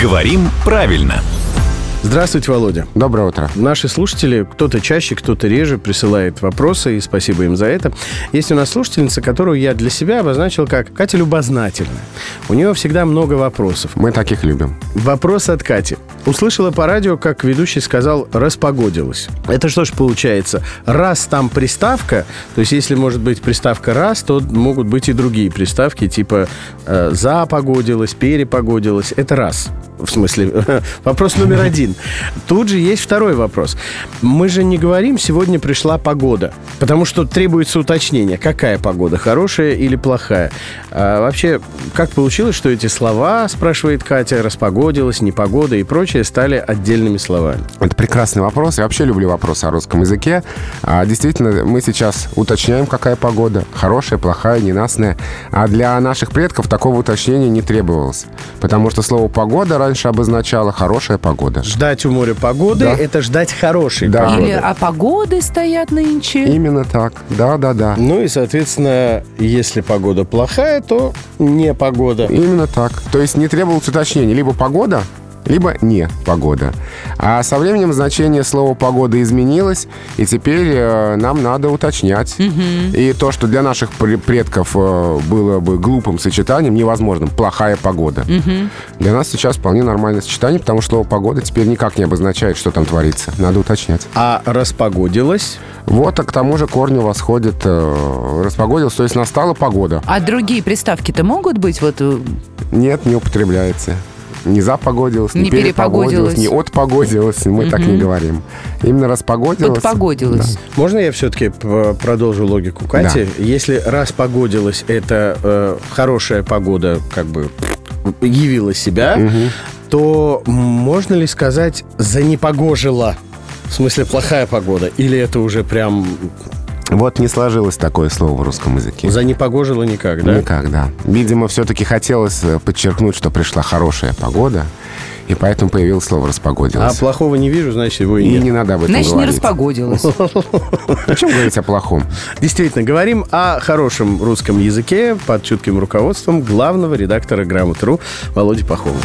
Говорим правильно. Здравствуйте, Володя. Доброе утро. Наши слушатели, кто-то чаще, кто-то реже, присылает вопросы, и спасибо им за это. Есть у нас слушательница, которую я для себя обозначил как Катя любознательная. У нее всегда много вопросов. Мы таких любим. Вопрос от Кати. Услышала по радио, как ведущий сказал «распогодилось». Это что ж получается? Раз там приставка, то есть если может быть приставка «раз», то могут быть и другие приставки, типа э, «запогодилось», «перепогодилось». Это раз. В смысле, вопрос номер один. Тут же есть второй вопрос. Мы же не говорим, сегодня пришла погода. Потому что требуется уточнение, какая погода, хорошая или плохая. А вообще, как получилось, что эти слова, спрашивает Катя, распогодилась, непогода и прочее, стали отдельными словами? Это прекрасный вопрос. Я вообще люблю вопросы о русском языке. А, действительно, мы сейчас уточняем, какая погода. Хорошая, плохая, ненастная. А для наших предков такого уточнения не требовалось. Потому что слово «погода» раньше обозначало «хорошая погода». Ждать у моря погоды Да. – это ждать хорошей Да. погоды. Или а погоды стоят нынче. Именно так. Да, да, да. Ну и, соответственно, если погода плохая, то не погода. Именно так. То есть не требовалось уточнения. Либо погода, либо не погода. А со временем значение слова «погода» изменилось, и теперь э, нам надо уточнять. И то, что для наших пр- предков э, было бы глупым сочетанием, невозможным, плохая погода. Для нас сейчас вполне нормальное сочетание, потому что слово «погода» теперь никак не обозначает, что там творится. Надо уточнять. А распогодилось? Вот, а к тому же корню восходит э, распогодилось, то есть настала погода. А другие приставки-то могут быть вот э, Нет, не употребляется. Не запогодилось, не, Не перепогодилось, не отпогодилось. Мы так не говорим. Именно распогодилось. подпогодилось? Можно я все-таки продолжу логику Кати? Если распогодилось, это э, хорошая погода как бы явила себя, то можно ли сказать «занепогожила»? В смысле, плохая погода? Или это уже прям Да. Вот не сложилось такое слово в русском языке. занепогожила никак, да? Никак, да. Видимо, все-таки хотелось э, подчеркнуть, что пришла хорошая погода, и поэтому появилось слово А «распогодилось». плохого не вижу, значит, его и И нет. не надо об этом Значит, не говорить. распогодилось. О чем говорить о плохом? Действительно, говорим о хорошем русском языке под чутким руководством главного редактора «Грамотру» Володи Пахова.